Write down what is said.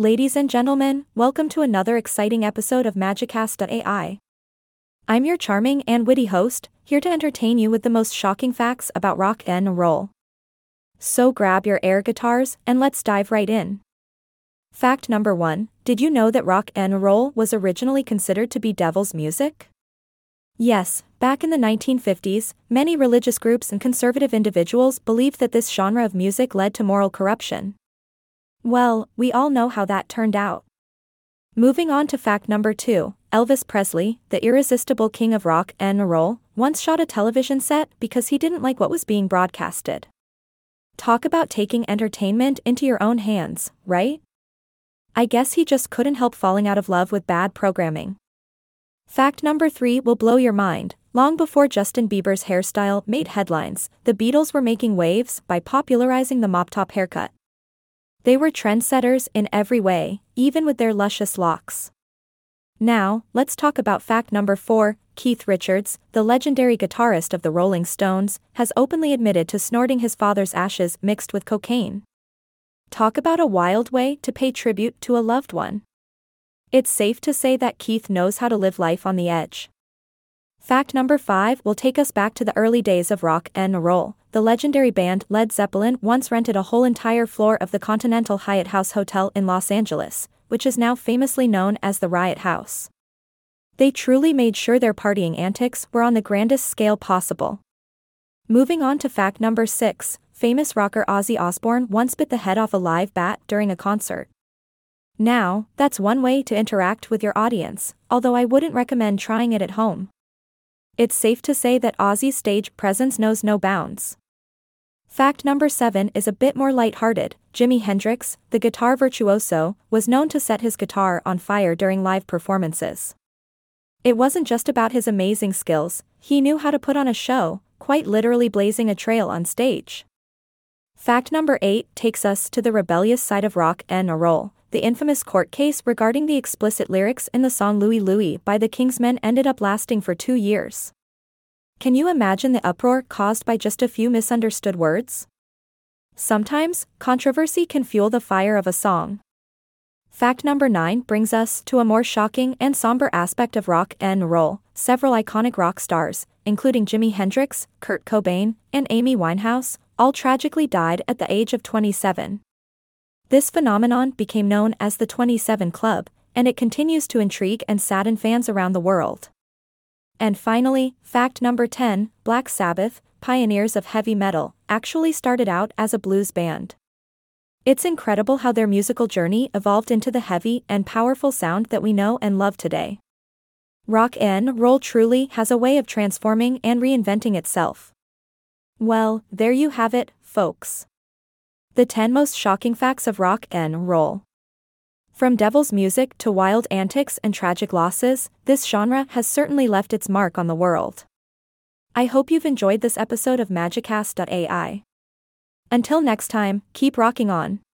Ladies and gentlemen, welcome to another exciting episode of Magicast.ai. I'm your charming and witty host, here to entertain you with the most shocking facts about rock and roll. So grab your air guitars and let's dive right in. Fact number 1 Did you know that rock and roll was originally considered to be devil's music? Yes, back in the 1950s, many religious groups and conservative individuals believed that this genre of music led to moral corruption. Well, we all know how that turned out. Moving on to fact number 2 Elvis Presley, the irresistible king of rock and roll, once shot a television set because he didn't like what was being broadcasted. Talk about taking entertainment into your own hands, right? I guess he just couldn't help falling out of love with bad programming. Fact number 3 will blow your mind. Long before Justin Bieber's hairstyle made headlines, the Beatles were making waves by popularizing the mop top haircut. They were trendsetters in every way, even with their luscious locks. Now, let's talk about fact number 4. Keith Richards, the legendary guitarist of the Rolling Stones, has openly admitted to snorting his father's ashes mixed with cocaine. Talk about a wild way to pay tribute to a loved one. It's safe to say that Keith knows how to live life on the edge. Fact number 5 will take us back to the early days of rock and roll. The legendary band Led Zeppelin once rented a whole entire floor of the Continental Hyatt House Hotel in Los Angeles, which is now famously known as the Riot House. They truly made sure their partying antics were on the grandest scale possible. Moving on to fact number 6 famous rocker Ozzy Osbourne once bit the head off a live bat during a concert. Now, that's one way to interact with your audience, although I wouldn't recommend trying it at home. It's safe to say that Ozzy's stage presence knows no bounds. Fact number 7 is a bit more light-hearted. Jimi Hendrix, the guitar virtuoso, was known to set his guitar on fire during live performances. It wasn't just about his amazing skills, he knew how to put on a show, quite literally blazing a trail on stage. Fact number 8 takes us to the rebellious side of rock and roll the infamous court case regarding the explicit lyrics in the song Louie Louie by the Kingsmen ended up lasting for two years. Can you imagine the uproar caused by just a few misunderstood words? Sometimes, controversy can fuel the fire of a song. Fact number 9 brings us to a more shocking and somber aspect of rock and roll. Several iconic rock stars, including Jimi Hendrix, Kurt Cobain, and Amy Winehouse, all tragically died at the age of 27. This phenomenon became known as the 27 Club, and it continues to intrigue and sadden fans around the world. And finally, fact number 10 Black Sabbath, pioneers of heavy metal, actually started out as a blues band. It's incredible how their musical journey evolved into the heavy and powerful sound that we know and love today. Rock and roll truly has a way of transforming and reinventing itself. Well, there you have it, folks. The 10 most shocking facts of rock and roll. From devil's music to wild antics and tragic losses, this genre has certainly left its mark on the world. I hope you've enjoyed this episode of Magicast.ai. Until next time, keep rocking on.